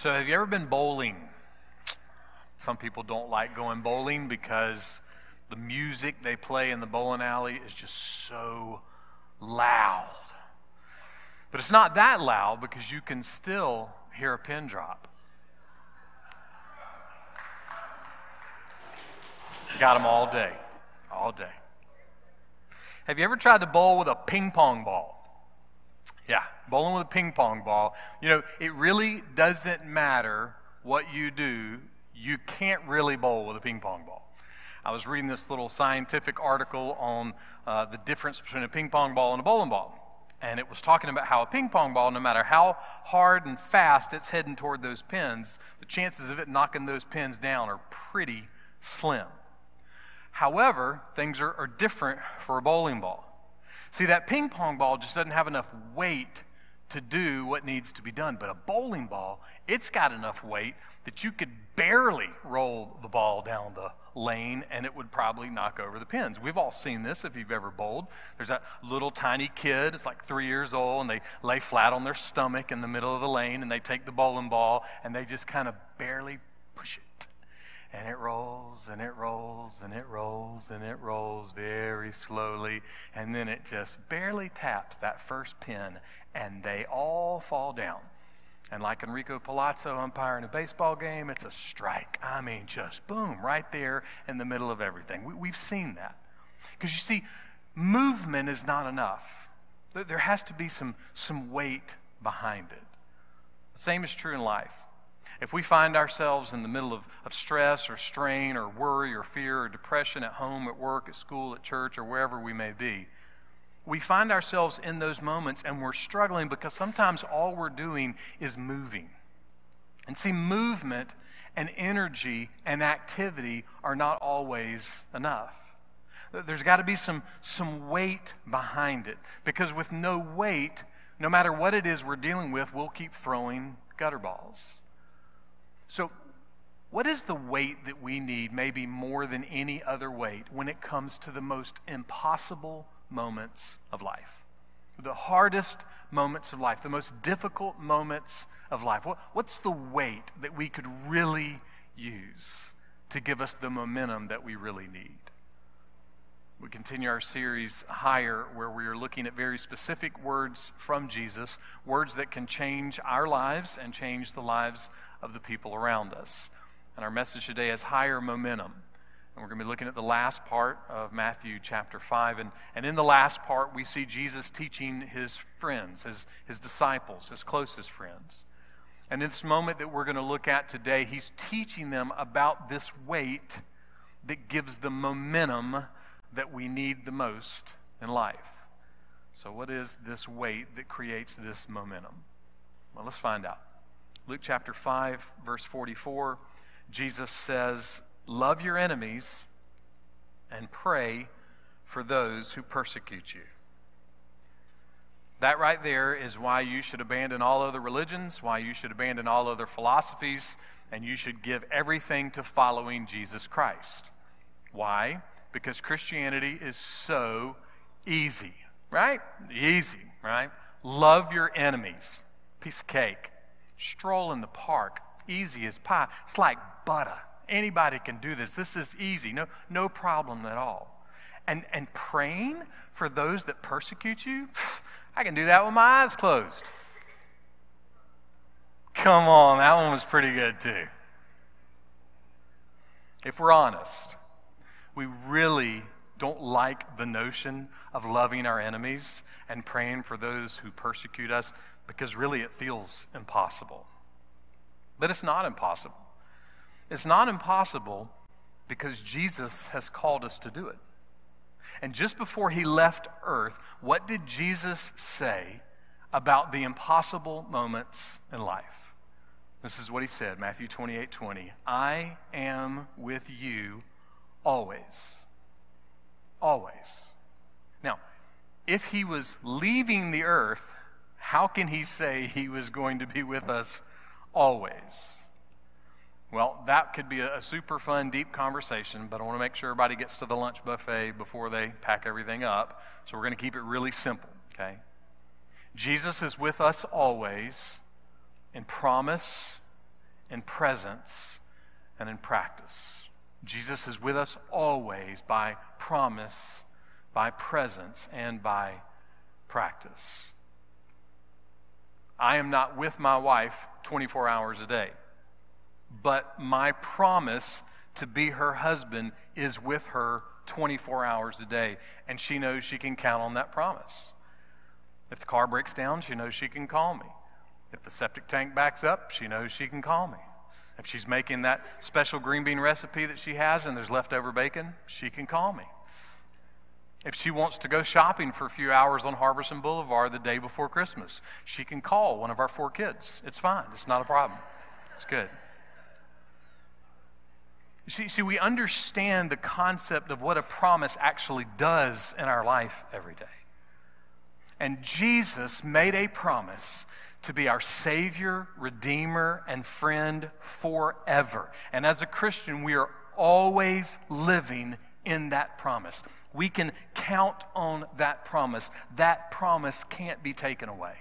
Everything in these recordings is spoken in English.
So, have you ever been bowling? Some people don't like going bowling because the music they play in the bowling alley is just so loud. But it's not that loud because you can still hear a pin drop. Got them all day. All day. Have you ever tried to bowl with a ping pong ball? Yeah, bowling with a ping pong ball. You know, it really doesn't matter what you do, you can't really bowl with a ping pong ball. I was reading this little scientific article on uh, the difference between a ping pong ball and a bowling ball. And it was talking about how a ping pong ball, no matter how hard and fast it's heading toward those pins, the chances of it knocking those pins down are pretty slim. However, things are, are different for a bowling ball. See, that ping pong ball just doesn't have enough weight to do what needs to be done. But a bowling ball, it's got enough weight that you could barely roll the ball down the lane and it would probably knock over the pins. We've all seen this if you've ever bowled. There's that little tiny kid, it's like three years old, and they lay flat on their stomach in the middle of the lane and they take the bowling ball and they just kind of barely push it and it rolls and it rolls and it rolls and it rolls very slowly and then it just barely taps that first pin and they all fall down. And like Enrico Pallazzo umpiring a baseball game it's a strike. I mean just boom right there in the middle of everything. We, we've seen that. Because you see movement is not enough. There has to be some, some weight behind it. The same is true in life. If we find ourselves in the middle of, of stress or strain or worry or fear or depression at home, at work, at school, at church, or wherever we may be, we find ourselves in those moments and we're struggling because sometimes all we're doing is moving. And see, movement and energy and activity are not always enough. There's got to be some, some weight behind it because with no weight, no matter what it is we're dealing with, we'll keep throwing gutter balls. So, what is the weight that we need, maybe more than any other weight, when it comes to the most impossible moments of life? The hardest moments of life, the most difficult moments of life. What, what's the weight that we could really use to give us the momentum that we really need? We continue our series Higher, where we are looking at very specific words from Jesus, words that can change our lives and change the lives of the people around us. And our message today is higher momentum. And we're going to be looking at the last part of Matthew chapter 5. And, and in the last part, we see Jesus teaching his friends, his, his disciples, his closest friends. And in this moment that we're going to look at today, he's teaching them about this weight that gives the momentum that we need the most in life. So, what is this weight that creates this momentum? Well, let's find out. Luke chapter 5, verse 44, Jesus says, Love your enemies and pray for those who persecute you. That right there is why you should abandon all other religions, why you should abandon all other philosophies, and you should give everything to following Jesus Christ. Why? Because Christianity is so easy, right? Easy, right? Love your enemies. Piece of cake stroll in the park, easy as pie. It's like butter. Anybody can do this. This is easy. No, no problem at all. And, and praying for those that persecute you, I can do that with my eyes closed. Come on, that one was pretty good too. If we're honest, we really don't like the notion of loving our enemies and praying for those who persecute us because really it feels impossible. But it's not impossible. It's not impossible because Jesus has called us to do it. And just before he left earth, what did Jesus say about the impossible moments in life? This is what he said, Matthew 28 20. I am with you always. Always. Now, if he was leaving the earth, how can he say he was going to be with us always? Well, that could be a, super fun, deep conversation, but I want to make sure everybody gets to the lunch buffet before they pack everything up. So we're going to keep it really simple, okay? Jesus is with us always in promise in presence and in practice. Jesus is with us always by promise, by presence, and by practice. I am not with my wife 24 hours a day, but my promise to be her husband is with her 24 hours a day, and she knows she can count on that promise. If the car breaks down, she knows she can call me. If the septic tank backs up, she knows she can call me. If she's making that special green bean recipe that she has and there's leftover bacon, she can call me. If she wants to go shopping for a few hours on Harbison Boulevard the day before Christmas, she can call one of our four kids. It's fine, it's not a problem. It's good. See, see, we understand the concept of what a promise actually does in our life every day. And Jesus made a promise to be our Savior, Redeemer, and friend forever. And as a Christian, we are always living in that promise. We can count on that promise. That promise can't be taken away.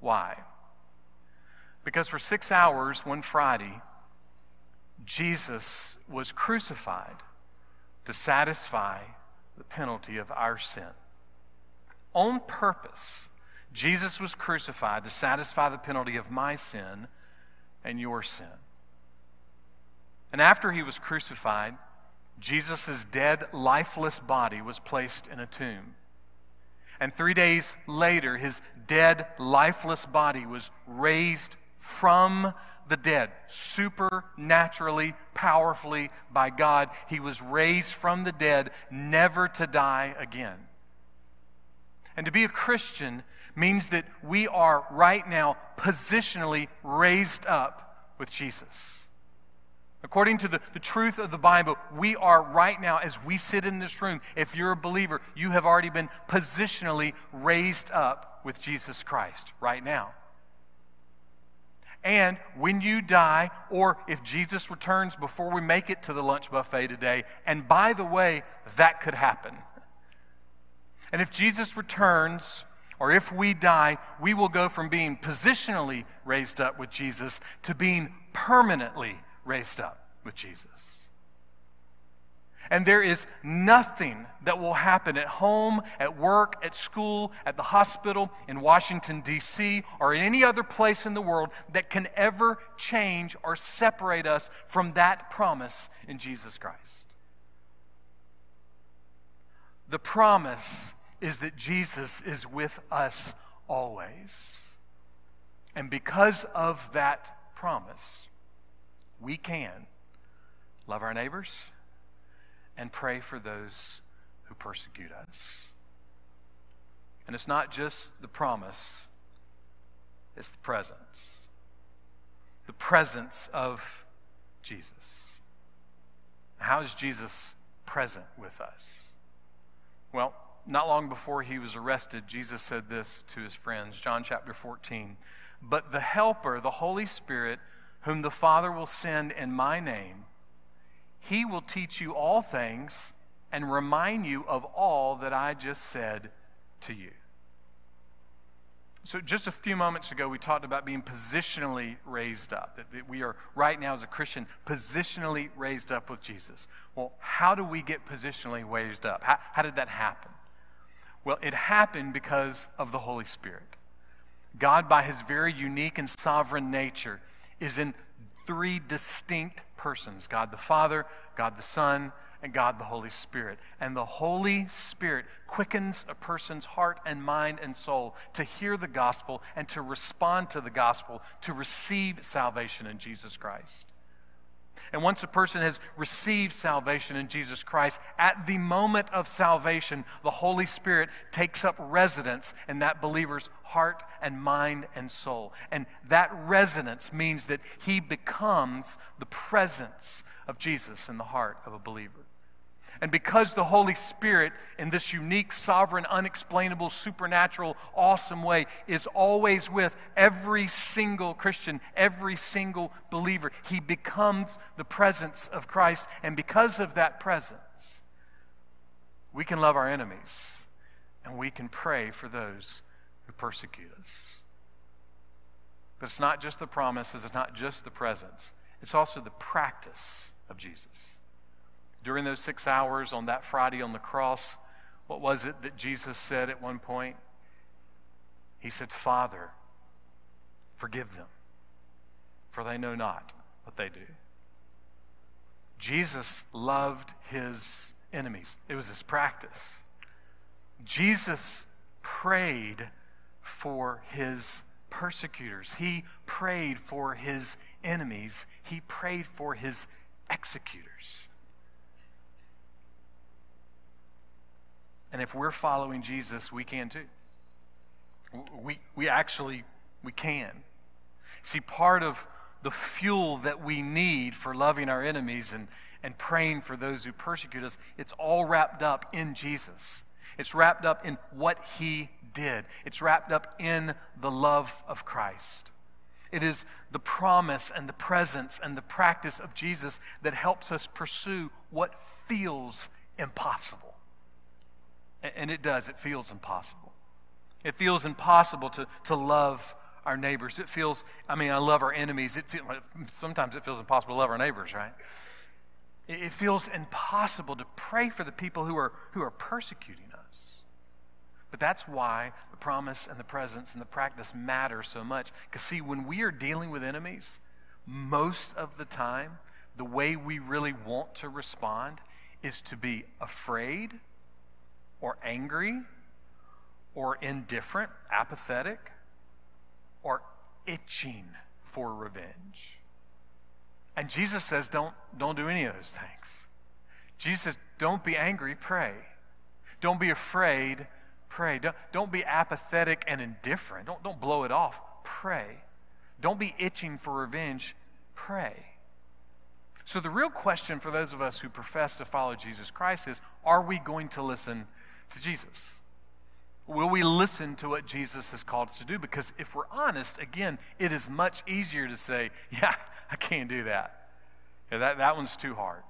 Why? Because for six hours one Friday, Jesus was crucified to satisfy the penalty of our sin. On purpose, Jesus was crucified to satisfy the penalty of my sin and your sin. And after he was crucified, Jesus' dead, lifeless body was placed in a tomb. And three days later, his dead, lifeless body was raised from the dead, supernaturally, powerfully by God. He was raised from the dead, never to die again. And to be a Christian means that we are right now positionally raised up with Jesus. According to the, the truth of the Bible, we are right now, as we sit in this room, if you're a believer, you have already been positionally raised up with Jesus Christ right now. And when you die, or if Jesus returns before we make it to the lunch buffet today, and by the way, that could happen. And if Jesus returns, or if we die, we will go from being positionally raised up with Jesus to being permanently raised up with Jesus. And there is nothing that will happen at home, at work, at school, at the hospital, in Washington, D.C., or in any other place in the world that can ever change or separate us from that promise in Jesus Christ. The promise is that Jesus is with us always. And because of that promise, we can love our neighbors and pray for those who persecute us. And it's not just the promise, it's the presence. The presence of Jesus. How is Jesus present with us? Well, not long before he was arrested, Jesus said this to his friends, John chapter 14. But the Helper, the Holy Spirit, whom the Father will send in my name, he will teach you all things and remind you of all that I just said to you. So, just a few moments ago, we talked about being positionally raised up, that, that, we are right now as a Christian positionally raised up with Jesus. Well, how do we get positionally raised up? How, how did that happen? Well, it happened because of the Holy Spirit. God, by his very unique and sovereign nature, is in three distinct persons God the Father, God the Son, and God the Holy Spirit. And the Holy Spirit quickens a person's heart and mind and soul to hear the gospel and to respond to the gospel, to receive salvation in Jesus Christ. And once a person has received salvation in Jesus Christ, at the moment of salvation, the Holy Spirit takes up residence in that believer's heart and mind and soul. And that residence means that he becomes the presence of Jesus in the heart of a believer. And because the Holy Spirit, in this unique, sovereign, unexplainable, supernatural, awesome way, is always with every single Christian, every single believer, he becomes the presence of Christ. And because of that presence, we can love our enemies and we can pray for those who persecute us. But it's not just the promises, it's not just the presence, it's also the practice of Jesus. During those six hours on that Friday on the cross, what was it that Jesus said at one point? He said, Father, forgive them, for they know not what they do. Jesus loved his enemies, it was his practice. Jesus prayed for his persecutors, he prayed for his enemies, he prayed for his executors. And if we're following Jesus, we can too. We, we actually, we can. See, part of the fuel that we need for loving our enemies and, and praying for those who persecute us, it's all wrapped up in Jesus. It's wrapped up in what he did. It's wrapped up in the love of Christ. It is the promise and the presence and the practice of Jesus that helps us pursue what feels impossible. And it does, it feels impossible. It feels impossible to, to love our neighbors. It feels, I mean, I love our enemies. It feel, sometimes it feels impossible to love our neighbors, right? It feels impossible to pray for the people who are, who are persecuting us. But that's why the promise and the presence and the practice matter so much. Because, see, when we are dealing with enemies, most of the time, the way we really want to respond is to be afraid or angry or indifferent, apathetic, or itching for revenge. And Jesus says, don't, don't do any of those things. Jesus says, don't be angry, pray. Don't be afraid, pray. Don't, don't be apathetic and indifferent. Don't, don't blow it off, pray. Don't be itching for revenge, pray. So, the real question for those of us who profess to follow Jesus Christ is are we going to listen to Jesus? Will we listen to what Jesus has called us to do? Because if we're honest, again, it is much easier to say, yeah, I can't do that. Yeah, that, that one's too hard.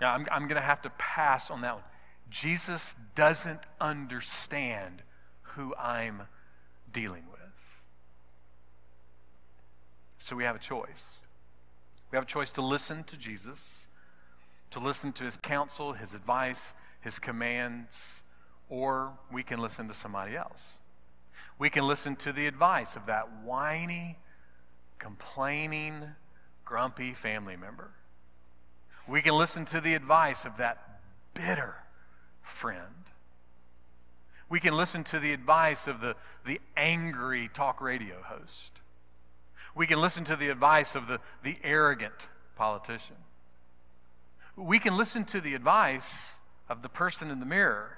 Yeah, I'm, I'm going to have to pass on that one. Jesus doesn't understand who I'm dealing with. So we have a choice. We have a choice to listen to Jesus, to listen to his counsel, his advice, his commands, or we can listen to somebody else. We can listen to the advice of that whiny, complaining, grumpy family member. We can listen to the advice of that bitter friend. We can listen to the advice of the, the angry talk radio host. We can listen to the advice of the, the arrogant politician. We can listen to the advice of the person in the mirror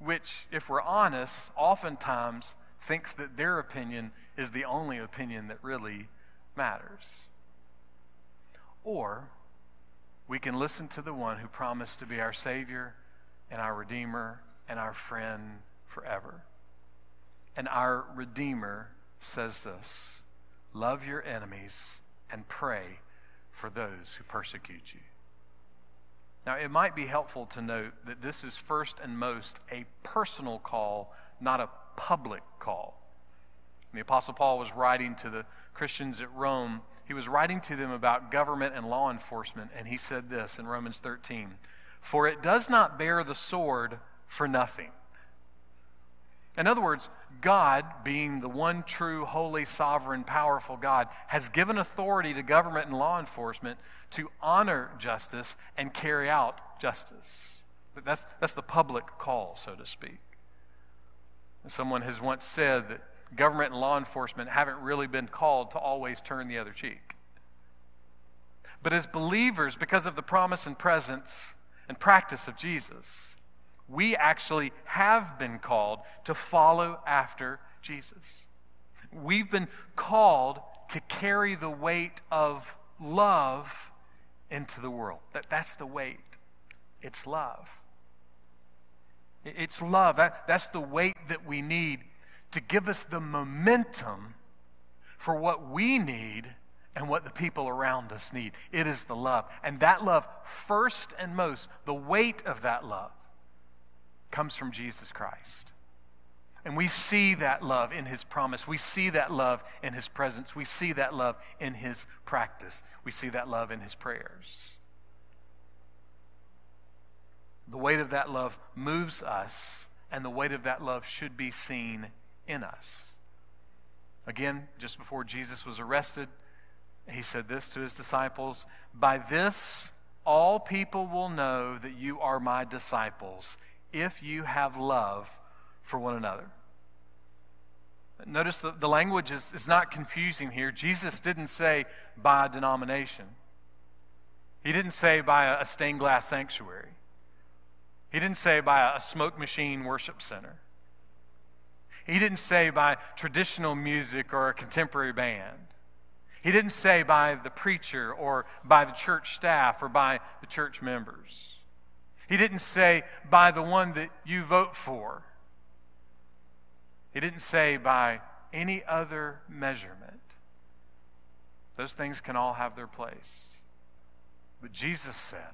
which, if we're honest, oftentimes thinks that their opinion is the only opinion that really matters. Or we can listen to the one who promised to be our Savior and our Redeemer and our friend forever. And our Redeemer says this love your enemies and pray for those who persecute you. Now, it might be helpful to note that this is first and most a personal call, not a public call. The Apostle Paul was writing to the Christians at Rome. He was writing to them about government and law enforcement, and he said this in Romans 13 For it does not bear the sword for nothing. In other words, God, being the one true, holy, sovereign, powerful God, has given authority to government and law enforcement to honor justice and carry out justice. That's, that's the public call, so to speak. someone has once said that government and law enforcement haven't really been called to always turn the other cheek. But as believers, because of the promise and presence and practice of Jesus, we actually have been called to follow after Jesus. We've been called to carry the weight of love into the world. That, that's the weight. It's love. It's love. That, that's the weight that we need to give us the momentum for what we need and what the people around us need. It is the love. And that love, first and most, the weight of that love comes from Jesus Christ. And we see that love in his promise. We see that love in his presence. We see that love in his practice. We see that love in his prayers. The weight of that love moves us, and the weight of that love should be seen in us. Again, just before Jesus was arrested, he said this to his disciples By this, all people will know that you are my disciples if you have love for one another. Notice the, the language is, is not confusing here. Jesus didn't say by a denomination, he didn't say by a stained glass sanctuary, he didn't say by a smoke machine worship center. He didn't say by traditional music or a contemporary band. He didn't say by the preacher or by the church staff or by the church members. He didn't say by the one that you vote for. He didn't say by any other measurement. Those things can all have their place. But Jesus said,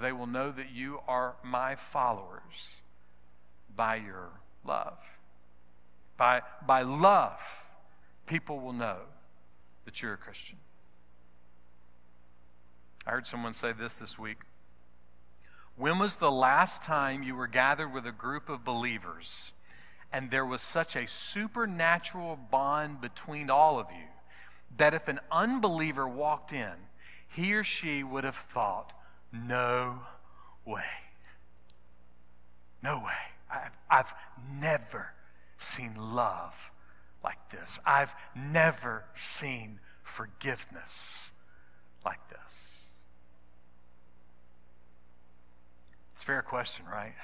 They will know that you are my followers by your love. By, by love, people will know that you're a Christian. I heard someone say this this week. When was the last time you were gathered with a group of believers and there was such a supernatural bond between all of you that if an unbeliever walked in, he or she would have thought, No way. No way. I've, I've never seen love like this. I've never seen forgiveness like this. It's a fair question, right?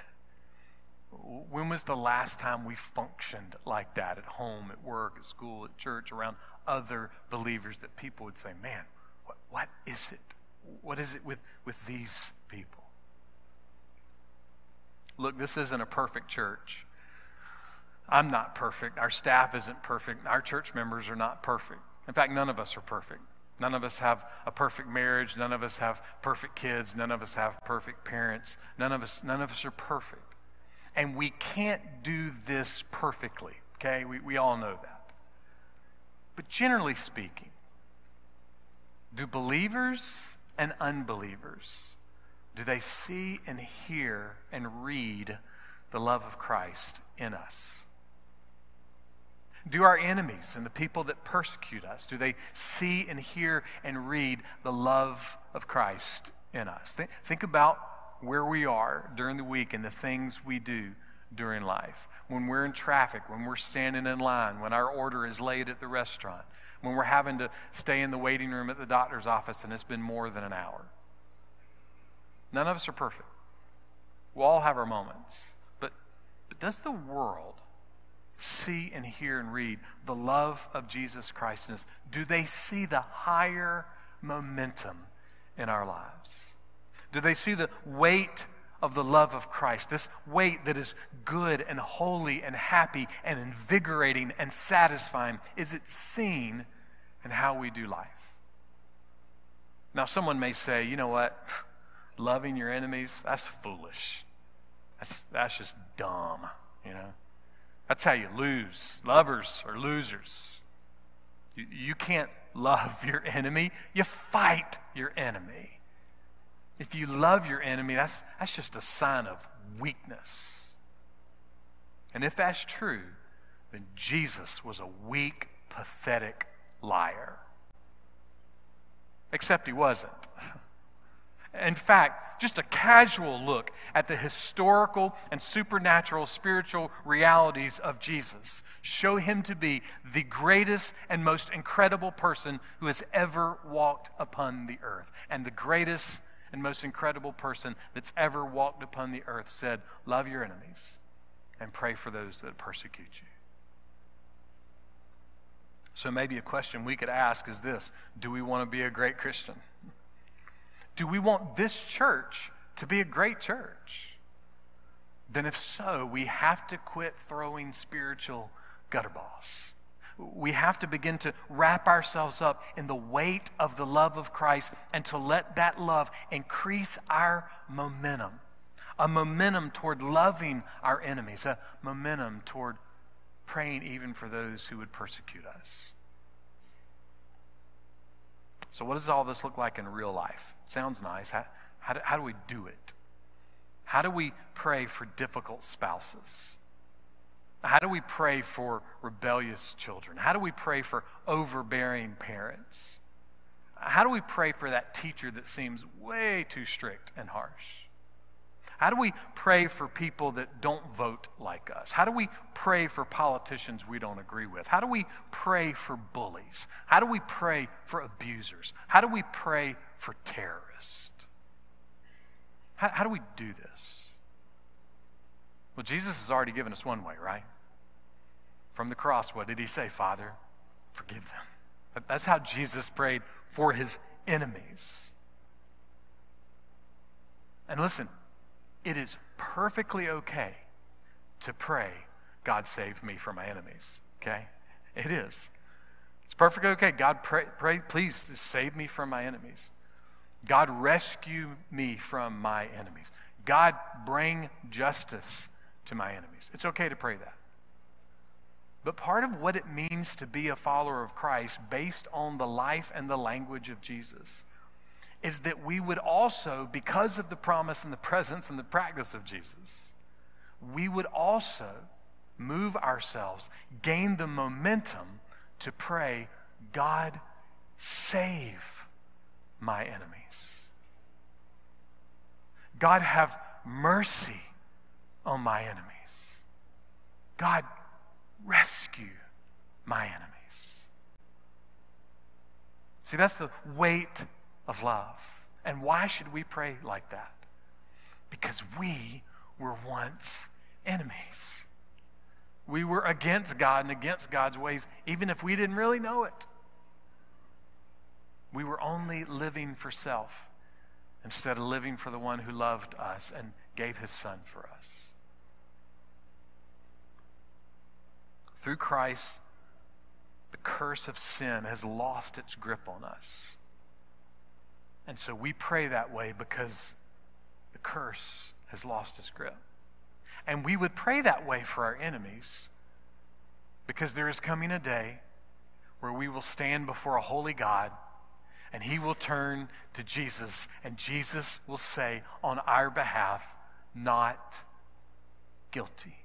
When was the last time we functioned like that at home, at work, at school, at church, around other believers that people would say, man, what, what is it? What is it with, with these people? Look, this isn't a perfect church. I'm not perfect. Our staff isn't perfect. Our church members are not perfect. In fact, none of us are perfect. None of us have a perfect marriage. None of us have perfect kids. None of us have perfect parents. None of us, none of us are perfect. And we can't do this perfectly, okay? We, we all know that. But generally speaking, do believers and unbelievers, do they see and hear and read the love of Christ in us? Do our enemies and the people that persecute us, do they see and hear and read the love of Christ in us? Think, think about where we are during the week and the things we do during life. When we're in traffic, when we're standing in line, when our order is laid at the restaurant, when we're having to stay in the waiting room at the doctor's office and it's been more than an hour. None of us are perfect. We'll all have our moments. But, but does the world see and hear and read the love of Jesus Christ in us? Do they see the higher momentum in our lives? Do they see the weight of the love of Christ? This weight that is good and holy and happy and invigorating and satisfying. Is it seen in how we do life? Now, someone may say, you know what? Loving your enemies, that's foolish. That's, that's just dumb, you know? That's how you lose. Lovers are losers. You, you can't love your enemy, you fight your enemy. If you love your enemy, that's, that's just a sign of weakness. And if that's true, then Jesus was a weak, pathetic liar. Except he wasn't. In fact, just a casual look at the historical and supernatural spiritual realities of Jesus show him to be the greatest and most incredible person who has ever walked upon the earth. And the greatest and most incredible person that's ever walked upon the earth said, Love your enemies and pray for those that persecute you. So, maybe a question we could ask is this Do we want to be a great Christian? Do we want this church to be a great church? Then, if so, we have to quit throwing spiritual gutter balls. We have to begin to wrap ourselves up in the weight of the love of Christ and to let that love increase our momentum. a momentum toward loving our enemies, a momentum toward praying even for those who would persecute us. So, what does all this look like in real life? Sounds nice. How, how, do, how do we do it? How do we pray for difficult spouses? How do we pray for rebellious children? How do we pray for overbearing parents? How do we pray for that teacher that seems way too strict and harsh? How do we pray for people that don't vote like us? How do we pray for politicians we don't agree with? How do we pray for bullies? How do we pray for abusers? How do we pray for terrorists? How, how do we do this? Well, Jesus has already given us one way, right? From the cross, what did he say? Father, forgive them. That's how Jesus prayed for his enemies. And listen, it is perfectly okay to pray, God save me from my enemies. Okay? It is. It's perfectly okay. God, pray, pray, please save me from my enemies. God, rescue me from my enemies. God, bring justice to my enemies. It's okay to pray that. But part of what it means to be a follower of Christ, based on the life and the language of Jesus, is that we would also, because of the promise and the presence and the practice of Jesus, we would also move ourselves, gain the momentum to pray, God, save my enemies. God, have mercy on my enemies. God, rescue my enemies. See, that's the weight of love. And why should we pray like that? Because we were once enemies. We were against God and against God's ways, even if we didn't really know it. We were only living for self instead of living for the one who loved us and gave his son for us. Through Christ, the curse of sin has lost its grip on us. And so we pray that way because the curse has lost its grip. And we would pray that way for our enemies because there is coming a day where we will stand before a holy God and he will turn to Jesus and Jesus will say on our behalf, not guilty.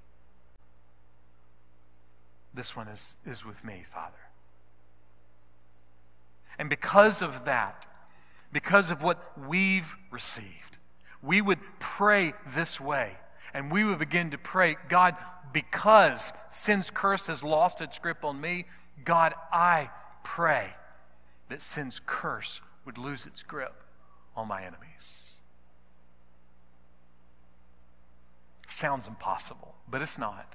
This one is, is with me, Father. And because of that, because of what we've received. We would pray this way, and we would begin to pray, God, because sin's curse has lost its grip on me, God, I pray that sin's curse would lose its grip on my enemies. Sounds impossible, but it's not.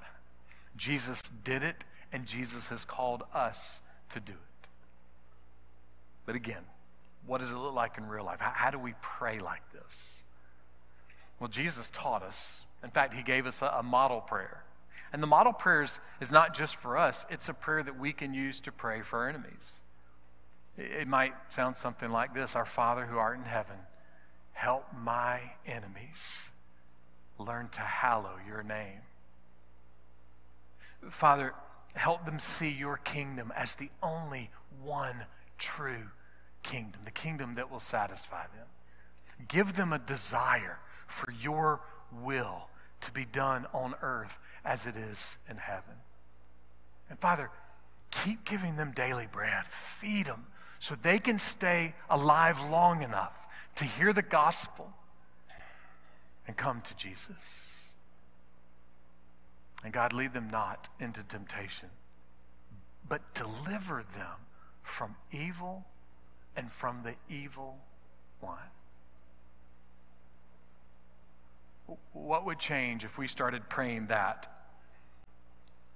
Jesus did it, and Jesus has called us to do it. But again, what does it look like in real life? How, how do we pray like this? Well, Jesus taught us. In fact, he gave us a, a model prayer. And the model prayer is, is not just for us, it's a prayer that we can use to pray for our enemies. It, it might sound something like this Our Father who art in heaven, help my enemies learn to hallow your name. Father, help them see your kingdom as the only one true kingdom, the kingdom that will satisfy them. Give them a desire for your will to be done on earth as it is in heaven. And Father, keep giving them daily bread. Feed them so they can stay alive long enough to hear the gospel and come to Jesus. And God, lead them not into temptation, but deliver them from evil and from the evil one. What would change if we started praying that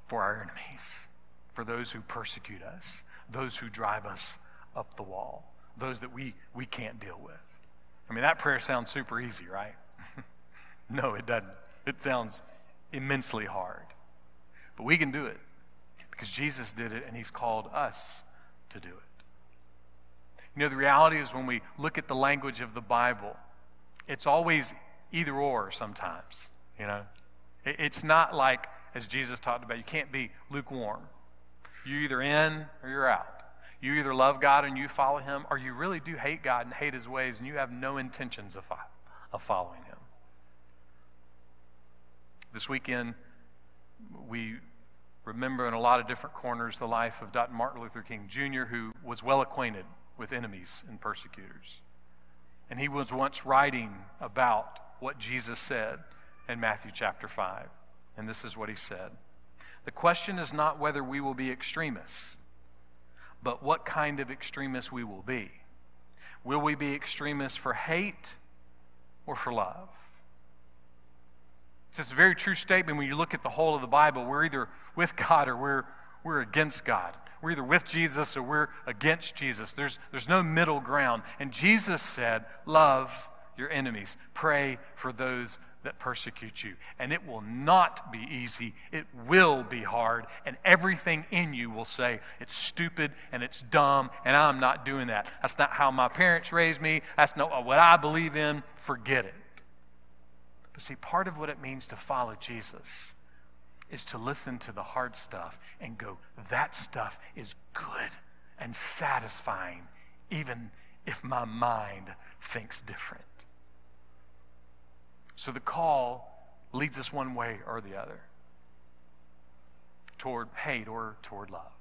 for our enemies, for those who persecute us, those who drive us up the wall, those that we, we can't deal with? I mean, that prayer sounds super easy, right? no, it doesn't. It sounds immensely hard. But we can do it because Jesus did it and he's called us to do it. You know, the reality is when we look at the language of the Bible, it's always either or sometimes, you know. It's not like, as Jesus talked about, you can't be lukewarm. You're either in or you're out. You either love God and you follow Him, or you really do hate God and hate His ways and you have no intentions of, of following Him. This weekend, we remember in a lot of different corners the life of Dr. Martin Luther King Jr., who was well acquainted with enemies and persecutors. And he was once writing about what Jesus said in Matthew chapter 5. And this is what he said The question is not whether we will be extremists, but what kind of extremists we will be. Will we be extremists for hate or for love? It's a very true statement when you look at the whole of the Bible. We're either with God or we're, we're against God. We're either with Jesus or we're against Jesus. There's, there's no middle ground. And Jesus said, Love your enemies, pray for those that persecute you. And it will not be easy. It will be hard. And everything in you will say, it's stupid and it's dumb, and I'm not doing that. That's not how my parents raised me. That's not what I believe in. Forget it. But see, part of what it means to follow Jesus is to listen to the hard stuff and go, that stuff is good and satisfying, even if my mind thinks different. So the call leads us one way or the other toward hate or toward love.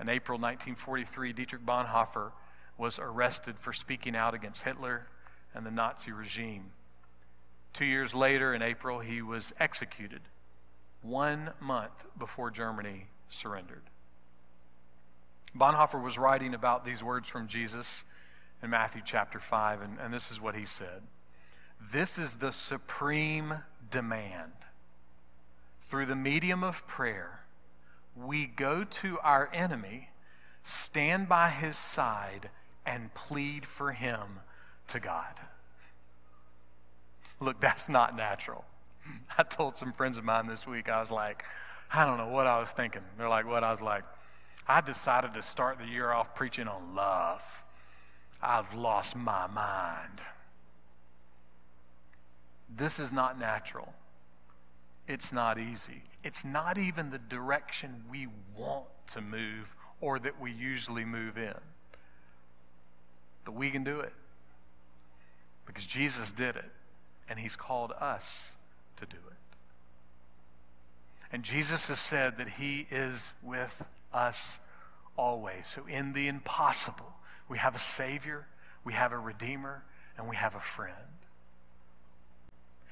In April 1943, Dietrich Bonhoeffer was arrested for speaking out against Hitler and the Nazi regime. Two years later, in April, he was executed one month before Germany surrendered. Bonhoeffer was writing about these words from Jesus in Matthew chapter 5, and, and this is what he said This is the supreme demand. Through the medium of prayer, we go to our enemy, stand by his side, and plead for him to God. Look, that's not natural. I told some friends of mine this week, I was like, I don't know what I was thinking. They're like, what? I was like, I decided to start the year off preaching on love. I've lost my mind. This is not natural. It's not easy. It's not even the direction we want to move or that we usually move in. But we can do it because Jesus did it and He's called us to do it. And Jesus has said that He is with us always. So, in the impossible, we have a Savior, we have a Redeemer, and we have a friend.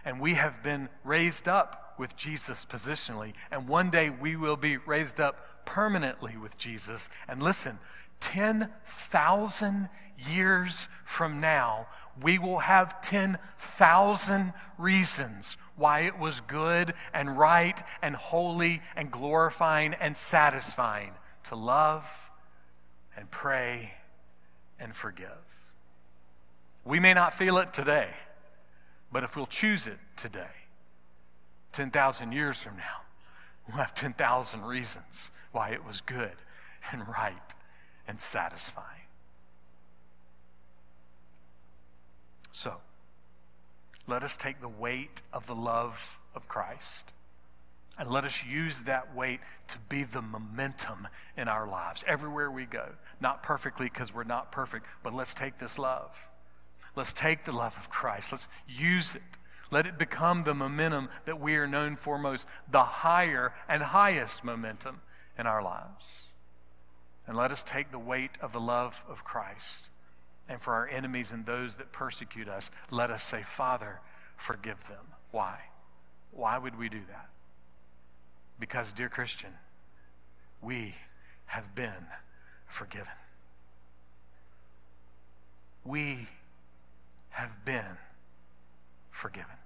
And we have been raised up with Jesus positionally, and one day we will be raised up permanently with Jesus. And listen, 10,000 years from now, we will have 10,000 reasons why it was good and right and holy and glorifying and satisfying to love and pray and forgive. We may not feel it today, but if we'll choose it today, 10,000 years from now, we'll have 10,000 reasons why it was good and right and satisfying. So, let us take the weight of the love of Christ and let us use that weight to be the momentum in our lives everywhere we go. Not perfectly because we're not perfect, but let's take this love. Let's take the love of Christ. Let's use it. Let it become the momentum that we are known for most, the higher and highest momentum in our lives. And let us take the weight of the love of Christ. And for our enemies and those that persecute us, let us say, Father, forgive them. Why? Why would we do that? Because, dear Christian, we have been forgiven. We have been forgiven.